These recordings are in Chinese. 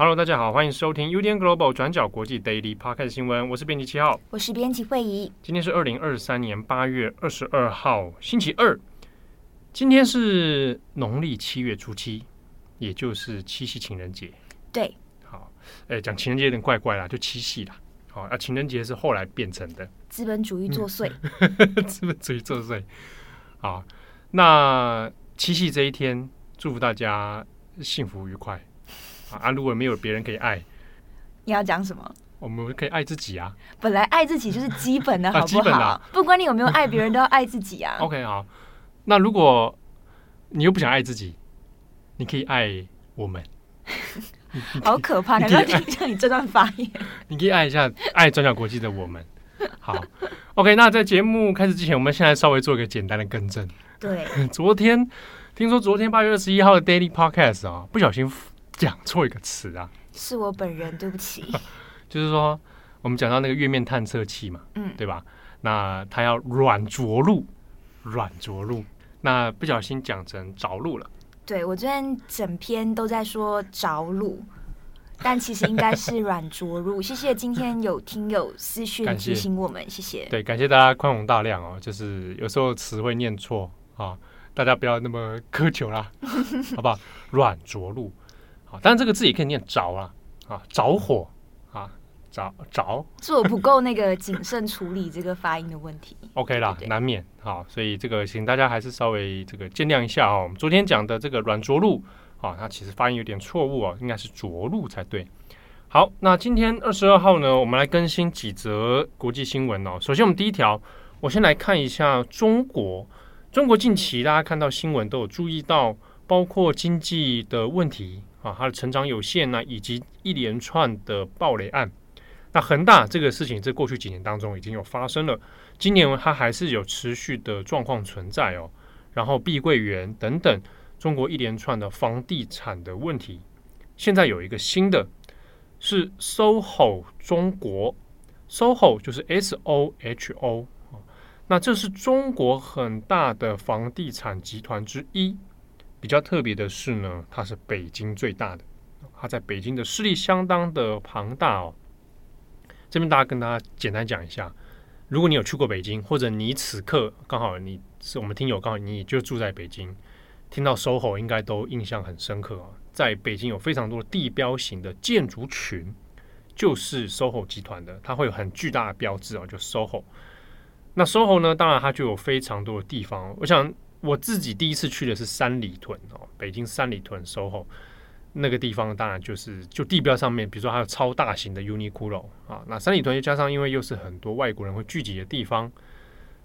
Hello，大家好，欢迎收听 UDN Global 转角国际 Daily Podcast 新闻，我是编辑七号，我是编辑慧仪。今天是二零二三年八月二十二号，星期二。今天是农历七月初七，也就是七夕情人节。对，好，哎，讲情人节有点怪怪啦，就七夕啦。好，啊，情人节是后来变成的，资本主义作祟，资本主义作祟。好，那七夕这一天，祝福大家幸福愉快。啊，如果没有别人可以爱，你要讲什么？我们可以爱自己啊。本来爱自己就是基本的，好不好？基本的，不管你有没有爱别人，都要爱自己啊。OK，好。那如果你又不想爱自己，你可以爱我们。好可怕！你要听一下你这段发言。你可以爱一下爱转角国际的我们。好，OK。那在节目开始之前，我们现在稍微做一个简单的更正。对，昨天听说昨天八月二十一号的 Daily Podcast 啊、哦，不小心讲错一个词啊。是我本人，对不起。就是说，我们讲到那个月面探测器嘛，嗯，对吧？那它要软着陆，软着陆。那不小心讲成着陆了。对，我昨天整篇都在说着陆，但其实应该是软着陆。谢谢今天有听友私讯提醒我们，谢谢。对，感谢大家宽宏大量哦。就是有时候词会念错啊，大家不要那么苛求啦，好不好？软着陆，好，但是这个字也可以念着啊，啊，着火。着着，是我不够那个谨慎处理这个发音的问题。OK 啦，难免好，所以这个请大家还是稍微这个见谅一下哦。我们昨天讲的这个软着陆啊，它其实发音有点错误哦，应该是着陆才对。好，那今天二十二号呢，我们来更新几则国际新闻哦。首先，我们第一条，我先来看一下中国。中国近期大家看到新闻都有注意到，包括经济的问题啊，它的成长有限呢，以及一连串的暴雷案。那恒大这个事情，在过去几年当中已经有发生了，今年它还是有持续的状况存在哦。然后碧桂园等等，中国一连串的房地产的问题，现在有一个新的，是 SOHO 中国，SOHO 就是 S O H O，那这是中国很大的房地产集团之一。比较特别的是呢，它是北京最大的，它在北京的势力相当的庞大哦。这边大家跟大家简单讲一下，如果你有去过北京，或者你此刻刚好你是我们听友，刚好你就住在北京，听到 SOHO 应该都印象很深刻啊。在北京有非常多地标型的建筑群，就是 SOHO 集团的，它会有很巨大的标志哦，就 SOHO。那 SOHO 呢，当然它就有非常多的地方。我想我自己第一次去的是三里屯哦，北京三里屯 SOHO。那个地方当然就是就地标上面，比如说还有超大型的 Uniqlo 啊，那三里屯又加上因为又是很多外国人会聚集的地方，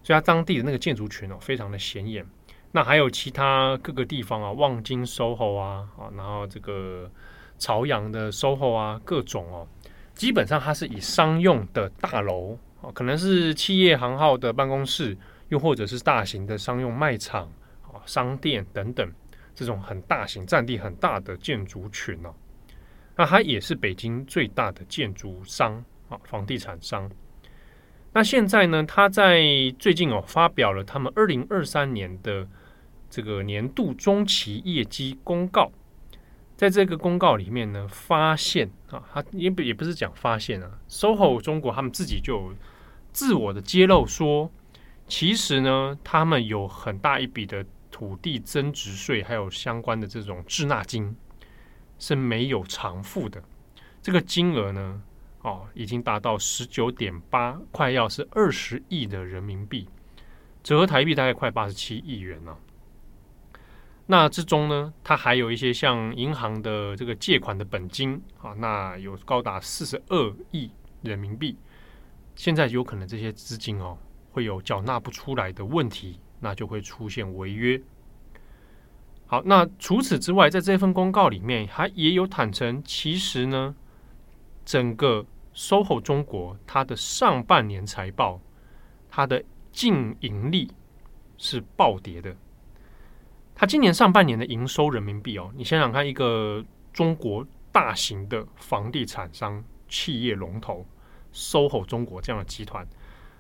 所以它当地的那个建筑群哦非常的显眼。那还有其他各个地方啊，望京 SOHO 啊啊，然后这个朝阳的 SOHO 啊，各种哦，基本上它是以商用的大楼啊，可能是企业行号的办公室，又或者是大型的商用卖场啊、商店等等。这种很大型、占地很大的建筑群哦，那它也是北京最大的建筑商啊，房地产商。那现在呢，他在最近哦发表了他们二零二三年的这个年度中期业绩公告，在这个公告里面呢，发现啊，他也不也不是讲发现啊，SOHO 中国他们自己就有自我的揭露说，其实呢，他们有很大一笔的。土地增值税还有相关的这种滞纳金是没有偿付的，这个金额呢，哦，已经达到十九点八，快要是二十亿的人民币，折合台币大概快八十七亿元了。那之中呢，它还有一些像银行的这个借款的本金啊，那有高达四十二亿人民币，现在有可能这些资金哦会有缴纳不出来的问题。那就会出现违约。好，那除此之外，在这份公告里面，它也有坦诚，其实呢，整个 SOHO 中国它的上半年财报，它的净盈利是暴跌的。它今年上半年的营收人民币哦，你想想看，一个中国大型的房地产商企业龙头 SOHO 中国这样的集团，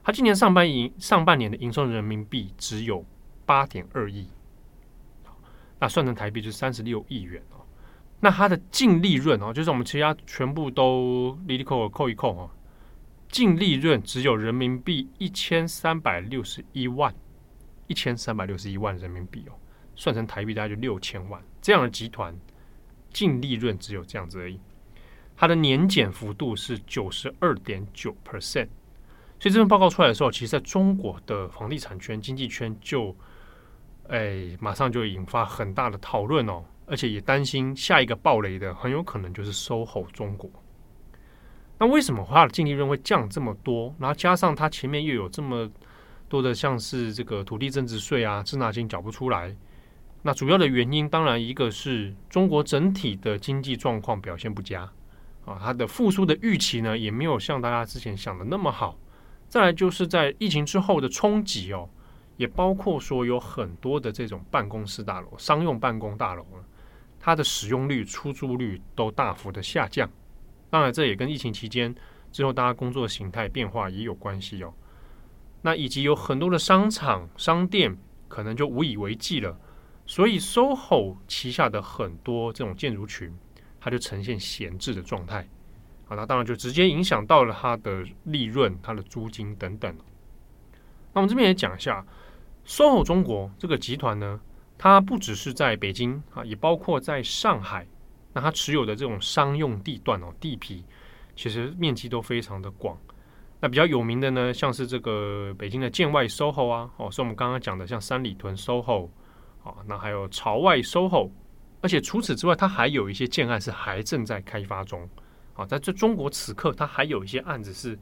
它今年上半营上半年的营收人民币只有八点二亿，那算成台币就是三十六亿元哦。那它的净利润哦，就是我们其他全部都利利扣扣一扣哦，净利润只有人民币一千三百六十一万，一千三百六十一万人民币哦，算成台币大概就六千万。这样的集团净利润只有这样子而已，它的年减幅度是九十二点九 percent。所以这份报告出来的时候，其实在中国的房地产圈、经济圈就，哎，马上就引发很大的讨论哦。而且也担心下一个暴雷的很有可能就是 SOHO 中国。那为什么它的净利润会降这么多？然后加上它前面又有这么多的像是这个土地增值税啊、滞纳金缴不出来。那主要的原因当然一个是中国整体的经济状况表现不佳啊，它的复苏的预期呢也没有像大家之前想的那么好。再来就是在疫情之后的冲击哦，也包括说有很多的这种办公室大楼、商用办公大楼它的使用率、出租率都大幅的下降，当然这也跟疫情期间之后大家工作形态变化也有关系哦。那以及有很多的商场、商店可能就无以为继了，所以 SOHO 旗下的很多这种建筑群，它就呈现闲置的状态。啊，那当然就直接影响到了它的利润、它的租金等等。那我们这边也讲一下 SOHO 中国这个集团呢。它不只是在北京啊，也包括在上海。那它持有的这种商用地段哦，地皮其实面积都非常的广。那比较有名的呢，像是这个北京的建外 SOHO 啊，哦，是我们刚刚讲的像三里屯 SOHO 啊，那还有朝外 SOHO。而且除此之外，它还有一些建案是还正在开发中。啊，在这中国此刻，它还有一些案子是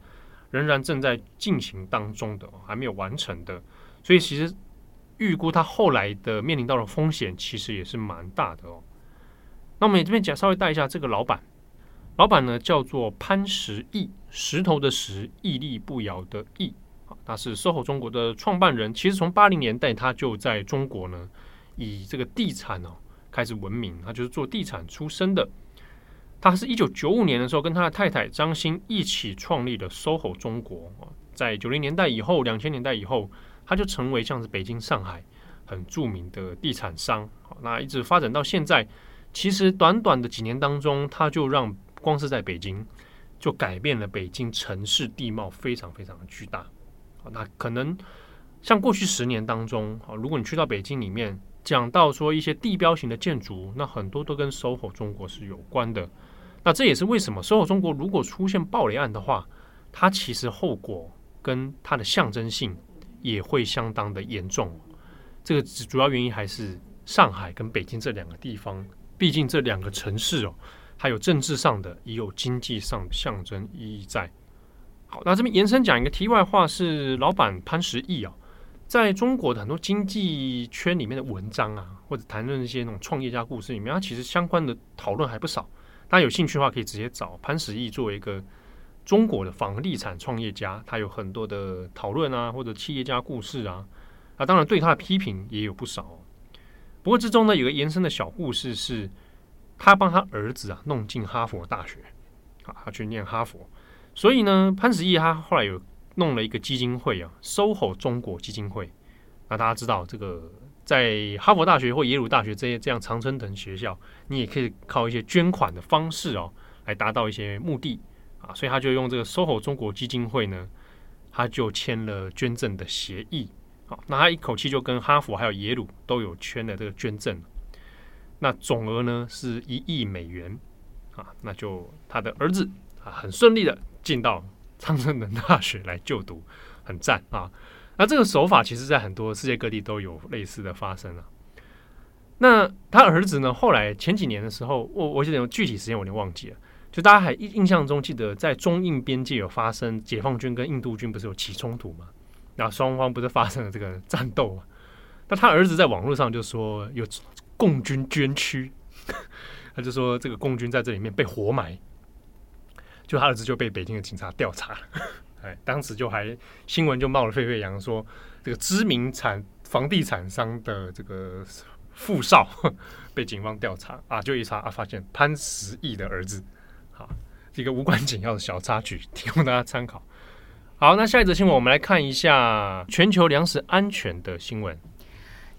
仍然正在进行当中的，还没有完成的。所以其实。预估它后来的面临到的风险其实也是蛮大的哦。那我们这边讲稍微带一下这个老板，老板呢叫做潘石屹，石头的石，屹立不摇的屹，他是 SOHO 中国的创办人。其实从八零年代他就在中国呢，以这个地产哦开始闻名，他就是做地产出身的。他是一九九五年的时候跟他的太太张欣一起创立了 SOHO 中国，在九零年代以后，两千年代以后。他就成为像是北京、上海很著名的地产商，那一直发展到现在。其实短短的几年当中，他就让光是在北京就改变了北京城市地貌，非常非常的巨大。那可能像过去十年当中，如果你去到北京里面，讲到说一些地标型的建筑，那很多都跟 SOHO 中国是有关的。那这也是为什么 SOHO 中国如果出现暴雷案的话，它其实后果跟它的象征性。也会相当的严重，这个主要原因还是上海跟北京这两个地方，毕竟这两个城市哦，还有政治上的，也有经济上的象征意义在。好，那这边延伸讲一个题外话，是老板潘石屹啊，在中国的很多经济圈里面的文章啊，或者谈论一些那种创业家故事里面，它其实相关的讨论还不少。大家有兴趣的话，可以直接找潘石屹作为一个。中国的房地产创业家，他有很多的讨论啊，或者企业家故事啊，啊，当然对他的批评也有不少。不过之中呢，有个延伸的小故事是，他帮他儿子啊弄进哈佛大学，啊，他去念哈佛。所以呢，潘石屹他后来有弄了一个基金会啊，SOHO 中国基金会。那大家知道，这个在哈佛大学或耶鲁大学这些这样常春藤学校，你也可以靠一些捐款的方式哦，来达到一些目的。啊，所以他就用这个 SOHO 中国基金会呢，他就签了捐赠的协议。好，那他一口气就跟哈佛还有耶鲁都有签了这个捐赠。那总额呢是一亿美元。啊，那就他的儿子啊很顺利的进到常春藤大学来就读，很赞啊。那这个手法其实在很多世界各地都有类似的发生啊。那他儿子呢，后来前几年的时候，我我记得具体时间我有点忘记了。就大家还印印象中记得，在中印边界有发生解放军跟印度军不是有起冲突吗？然后双方不是发生了这个战斗吗？那他儿子在网络上就说有共军捐躯，他就说这个共军在这里面被活埋，就他儿子就被北京的警察调查，哎，当时就还新闻就冒了沸沸扬，说这个知名产房地产商的这个富少 被警方调查啊，就一查啊，发现潘石屹的儿子，好，一个无关紧要的小插曲，提供大家参考。好，那下一则新闻，我们来看一下全球粮食安全的新闻。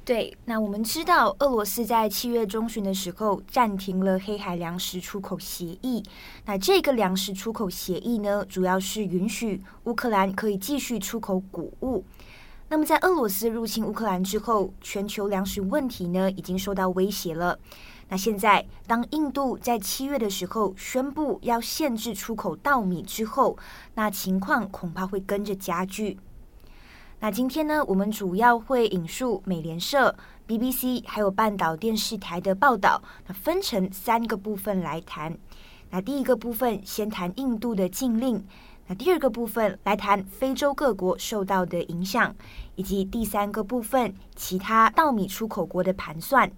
对，那我们知道，俄罗斯在七月中旬的时候暂停了黑海粮食出口协议。那这个粮食出口协议呢，主要是允许乌克兰可以继续出口谷物。那么，在俄罗斯入侵乌克兰之后，全球粮食问题呢，已经受到威胁了。那现在，当印度在七月的时候宣布要限制出口稻米之后，那情况恐怕会跟着加剧。那今天呢，我们主要会引述美联社、BBC 还有半岛电视台的报道，那分成三个部分来谈。那第一个部分先谈印度的禁令，那第二个部分来谈非洲各国受到的影响，以及第三个部分其他稻米出口国的盘算。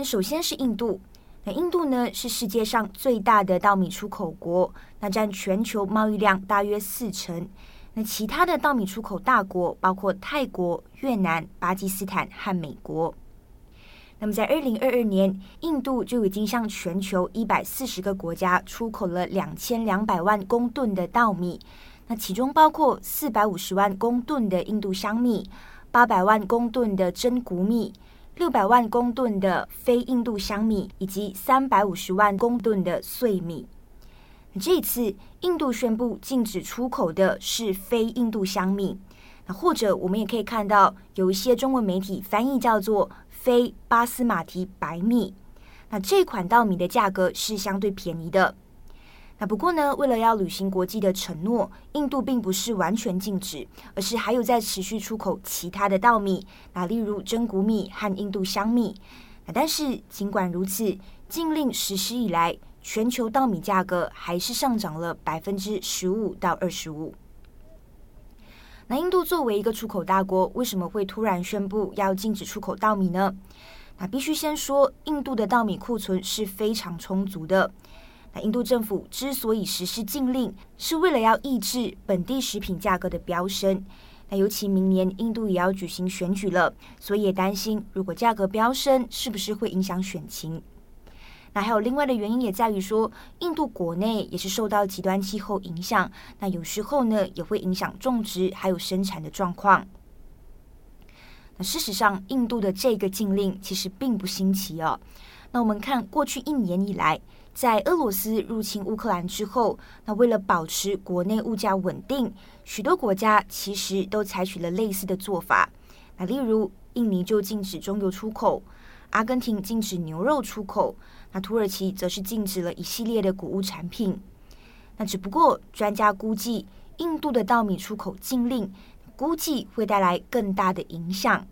那首先是印度，那印度呢是世界上最大的稻米出口国，那占全球贸易量大约四成。那其他的稻米出口大国包括泰国、越南、巴基斯坦和美国。那么在二零二二年，印度就已经向全球一百四十个国家出口了两千两百万公吨的稻米，那其中包括四百五十万公吨的印度香米、八百万公吨的真谷米、六百万公吨的非印度香米，以及三百五十万公吨的碎米。这一次，印度宣布禁止出口的是非印度香米，那或者我们也可以看到有一些中文媒体翻译叫做非巴斯马提白米。那这款稻米的价格是相对便宜的。那不过呢，为了要履行国际的承诺，印度并不是完全禁止，而是还有在持续出口其他的稻米，那例如真谷米和印度香米。那但是尽管如此，禁令实施以来，全球稻米价格还是上涨了百分之十五到二十五。那印度作为一个出口大国，为什么会突然宣布要禁止出口稻米呢？那必须先说，印度的稻米库存是非常充足的。那印度政府之所以实施禁令，是为了要抑制本地食品价格的飙升。那尤其明年印度也要举行选举了，所以也担心如果价格飙升，是不是会影响选情？那还有另外的原因，也在于说，印度国内也是受到极端气候影响，那有时候呢也会影响种植还有生产的状况。那事实上，印度的这个禁令其实并不新奇哦。那我们看过去一年以来，在俄罗斯入侵乌克兰之后，那为了保持国内物价稳定，许多国家其实都采取了类似的做法。那例如，印尼就禁止中油出口，阿根廷禁止牛肉出口。那土耳其则是禁止了一系列的谷物产品。那只不过专家估计，印度的稻米出口禁令估计会带来更大的影响。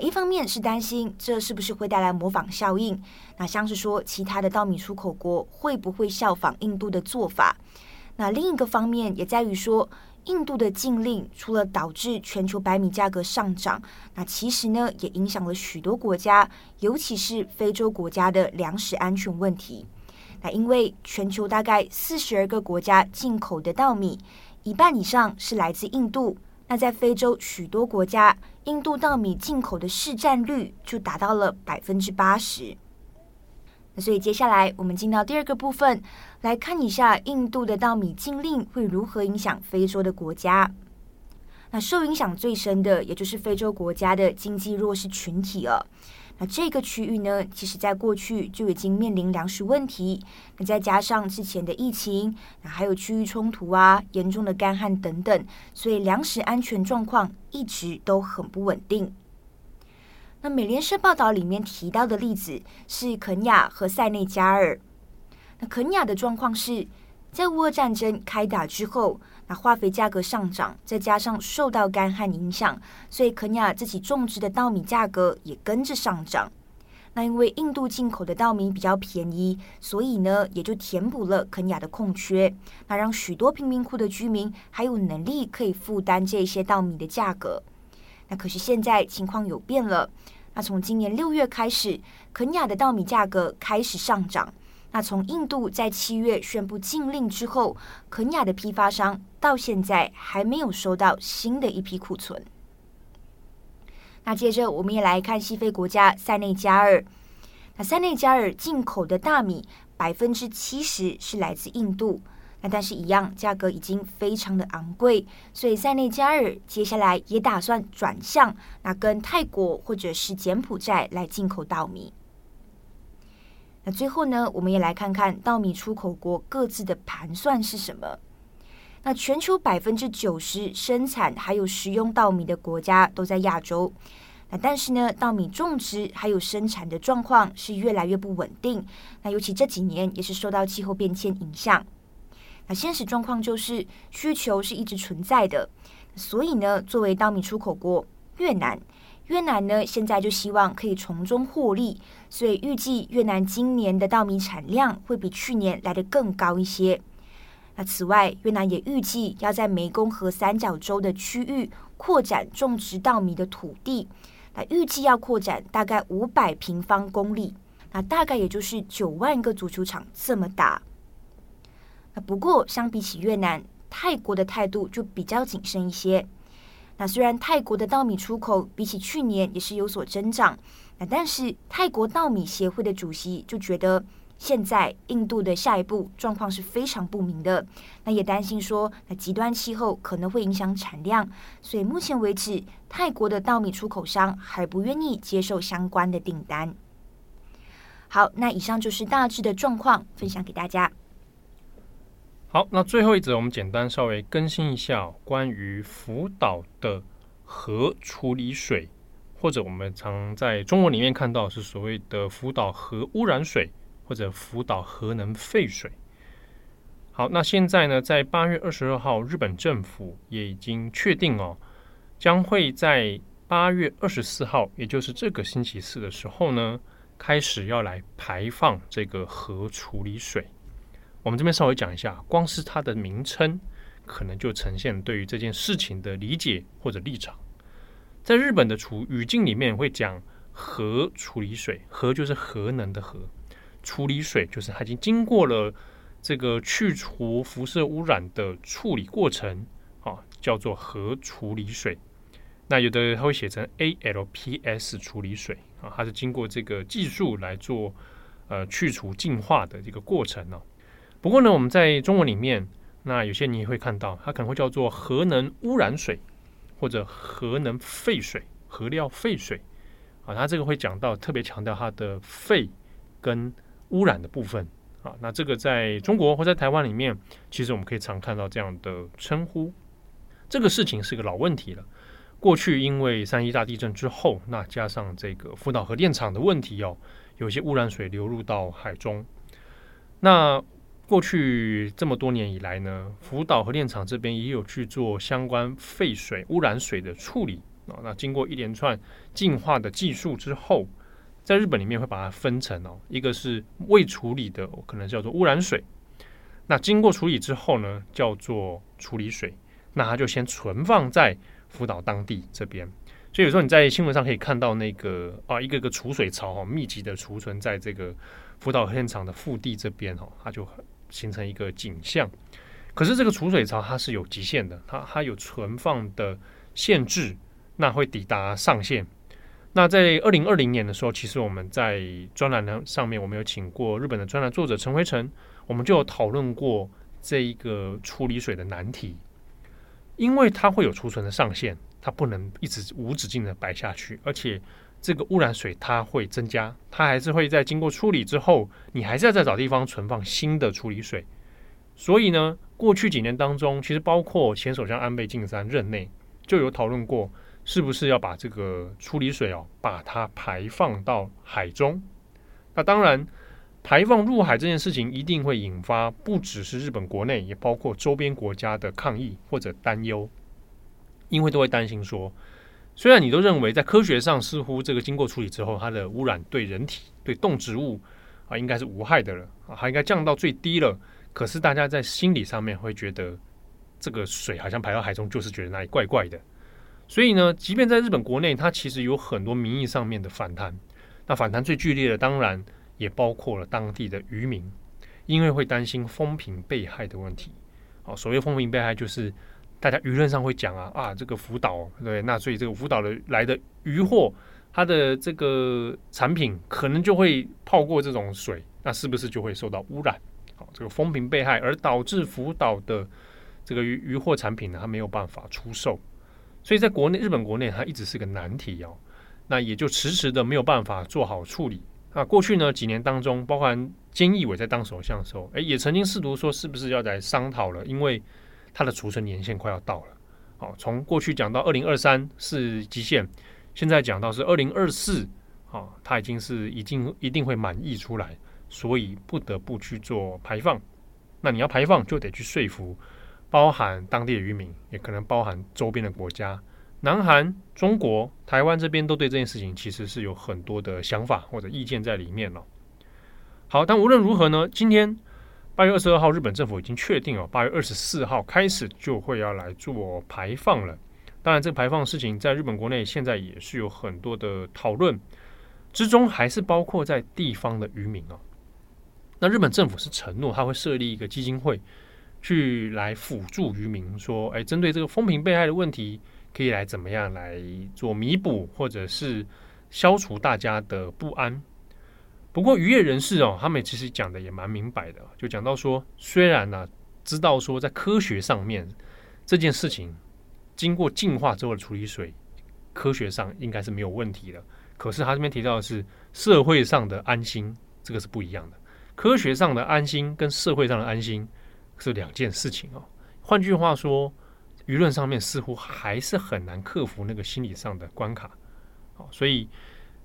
一方面是担心这是不是会带来模仿效应，那像是说其他的稻米出口国会不会效仿印度的做法？那另一个方面也在于说。印度的禁令除了导致全球白米价格上涨，那其实呢也影响了许多国家，尤其是非洲国家的粮食安全问题。那因为全球大概四十二个国家进口的稻米，一半以上是来自印度。那在非洲许多国家，印度稻米进口的市占率就达到了百分之八十。那所以接下来我们进到第二个部分，来看一下印度的稻米禁令会如何影响非洲的国家。那受影响最深的，也就是非洲国家的经济弱势群体了。那这个区域呢，其实在过去就已经面临粮食问题。那再加上之前的疫情，那还有区域冲突啊，严重的干旱等等，所以粮食安全状况一直都很不稳定。那美联社报道里面提到的例子是肯亚和塞内加尔。那肯亚的状况是在乌俄战争开打之后，那化肥价格上涨，再加上受到干旱影响，所以肯尼亚自己种植的稻米价格也跟着上涨。那因为印度进口的稻米比较便宜，所以呢也就填补了肯尼亚的空缺，那让许多贫民窟的居民还有能力可以负担这些稻米的价格。那可是现在情况有变了。那从今年六月开始，肯尼亚的稻米价格开始上涨。那从印度在七月宣布禁令之后，肯亚的批发商到现在还没有收到新的一批库存。那接着我们也来看西非国家塞内加尔。那塞内加尔进口的大米百分之七十是来自印度，那但是一样价格已经非常的昂贵，所以塞内加尔接下来也打算转向那跟泰国或者是柬埔寨来进口稻米。那最后呢，我们也来看看稻米出口国各自的盘算是什么。那全球百分之九十生产还有食用稻米的国家都在亚洲。那但是呢，稻米种植还有生产的状况是越来越不稳定。那尤其这几年也是受到气候变迁影响。那现实状况就是需求是一直存在的。所以呢，作为稻米出口国，越南，越南呢现在就希望可以从中获利。所以预计越南今年的稻米产量会比去年来得更高一些。那此外，越南也预计要在湄公河三角洲的区域扩展种植稻米的土地。那预计要扩展大概五百平方公里，那大概也就是九万个足球场这么大。那不过相比起越南，泰国的态度就比较谨慎一些。那虽然泰国的稻米出口比起去年也是有所增长，那但是泰国稻米协会的主席就觉得。现在印度的下一步状况是非常不明的，那也担心说，那极端气候可能会影响产量，所以目前为止，泰国的稻米出口商还不愿意接受相关的订单。好，那以上就是大致的状况，分享给大家。好，那最后一则，我们简单稍微更新一下关于福岛的核处理水，或者我们常在中文里面看到是所谓的福岛核污染水。或者福岛核能废水。好，那现在呢，在八月二十二号，日本政府也已经确定哦，将会在八月二十四号，也就是这个星期四的时候呢，开始要来排放这个核处理水。我们这边稍微讲一下，光是它的名称，可能就呈现对于这件事情的理解或者立场。在日本的处语境里面会讲核处理水，核就是核能的核。处理水就是它已经经过了这个去除辐射污染的处理过程，啊，叫做核处理水。那有的它会写成 ALPS 处理水啊，它是经过这个技术来做呃去除净化的这个过程呢。不过呢，我们在中文里面，那有些你也会看到，它可能会叫做核能污染水或者核能废水、核料废水啊。它这个会讲到特别强调它的废跟污染的部分啊，那这个在中国或在台湾里面，其实我们可以常看到这样的称呼。这个事情是个老问题了。过去因为三一大地震之后，那加上这个福岛核电厂的问题哦，有些污染水流入到海中。那过去这么多年以来呢，福岛核电厂这边也有去做相关废水、污染水的处理啊。那经过一连串净化的技术之后。在日本里面会把它分成哦，一个是未处理的，可能叫做污染水。那经过处理之后呢，叫做处理水。那它就先存放在福岛当地这边。所以有时候你在新闻上可以看到那个啊，一个个储水槽哈，密集的储存在这个福岛核电厂的腹地这边哈，它就形成一个景象。可是这个储水槽它是有极限的，它它有存放的限制，那会抵达上限。那在二零二零年的时候，其实我们在专栏呢上面，我们有请过日本的专栏作者陈辉成，我们就有讨论过这一个处理水的难题，因为它会有储存的上限，它不能一直无止境的摆下去，而且这个污染水它会增加，它还是会在经过处理之后，你还是要再找地方存放新的处理水。所以呢，过去几年当中，其实包括前首相安倍晋三任内就有讨论过。是不是要把这个处理水哦，把它排放到海中？那当然，排放入海这件事情一定会引发不只是日本国内，也包括周边国家的抗议或者担忧，因为都会担心说，虽然你都认为在科学上似乎这个经过处理之后，它的污染对人体、对动植物啊应该是无害的了啊，它应该降到最低了，可是大家在心理上面会觉得，这个水好像排到海中，就是觉得那里怪怪的。所以呢，即便在日本国内，它其实有很多民意上面的反弹。那反弹最剧烈的，当然也包括了当地的渔民，因为会担心风评被害的问题。好，所谓风评被害，就是大家舆论上会讲啊啊，这个福岛对，那所以这个福岛的来的渔获，它的这个产品可能就会泡过这种水，那是不是就会受到污染？好，这个风评被害，而导致福岛的这个渔渔获产品呢，它没有办法出售，所以在国内日本国内它一直是个难题哦，那也就迟迟的没有办法做好处理。那过去呢几年当中，包含菅义伟在当首相的时候，诶，也曾经试图说是不是要来商讨了，因为它的储存年限快要到了。好，从过去讲到二零二三是极限，现在讲到是二零二四，啊，它已经是已经一定会满溢出来，所以不得不去做排放。那你要排放，就得去说服，包含当地的渔民，也可能包含周边的国家。南韩、中国、台湾这边都对这件事情其实是有很多的想法或者意见在里面了。好，但无论如何呢，今天八月二十二号，日本政府已经确定哦，八月二十四号开始就会要来做排放了。当然，这个排放事情在日本国内现在也是有很多的讨论，之中还是包括在地方的渔民啊。那日本政府是承诺他会设立一个基金会，去来辅助渔民，说，哎，针对这个风评被害的问题。可以来怎么样来做弥补，或者是消除大家的不安。不过渔业人士哦，他们其实讲的也蛮明白的，就讲到说，虽然呢、知道说在科学上面这件事情经过净化之后的处理水，科学上应该是没有问题的。可是他这边提到的是社会上的安心，这个是不一样的。科学上的安心跟社会上的安心是两件事情哦。换句话说。舆论上面似乎还是很难克服那个心理上的关卡，好，所以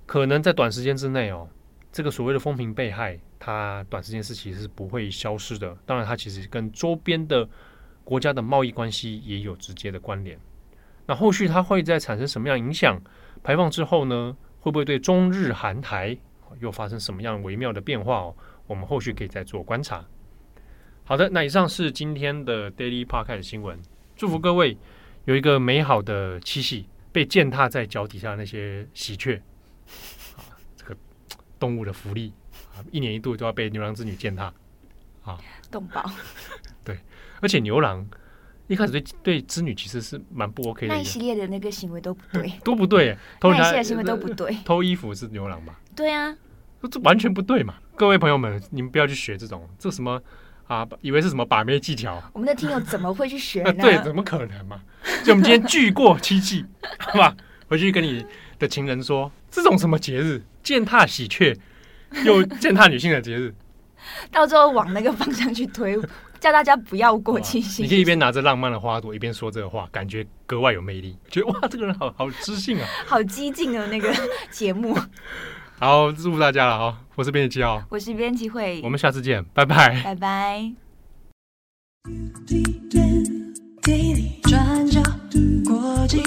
可能在短时间之内哦，这个所谓的风评被害，它短时间是其实是不会消失的。当然，它其实跟周边的国家的贸易关系也有直接的关联。那后续它会再产生什么样影响？排放之后呢，会不会对中日韩台又发生什么样微妙的变化哦？我们后续可以再做观察。好的，那以上是今天的 Daily Park 的新闻。祝福各位有一个美好的七夕，被践踏在脚底下那些喜鹊，动物的福利啊，一年一度都要被牛郎织女践踏啊，动保 对，而且牛郎一开始对对织女其实是蛮不 OK 的，那一系列的那个行为都不对，都不对，偷那一系列行为都不对，偷衣服是牛郎吧？对啊，这完全不对嘛！各位朋友们，你们不要去学这种，这什么？啊，以为是什么把妹技巧？我们的听友怎么会去学呢？啊、对，怎么可能嘛？就我们今天聚过七夕，好吧？回去跟你的情人说，这种什么节日，践踏喜鹊 又践踏女性的节日，到最后往那个方向去推，叫大家不要过七夕。你可以一边拿着浪漫的花朵，一边说这个话，感觉格外有魅力。觉得哇，这个人好好知性啊，好激进的那个节目。好，祝福大家了哈！我是编辑七号，我是编辑会，我们下次见，拜拜，拜拜。转角国际，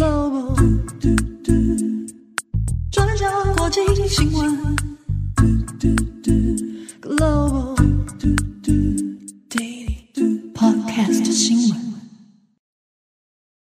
国际新闻。Global Daily Podcast 新闻。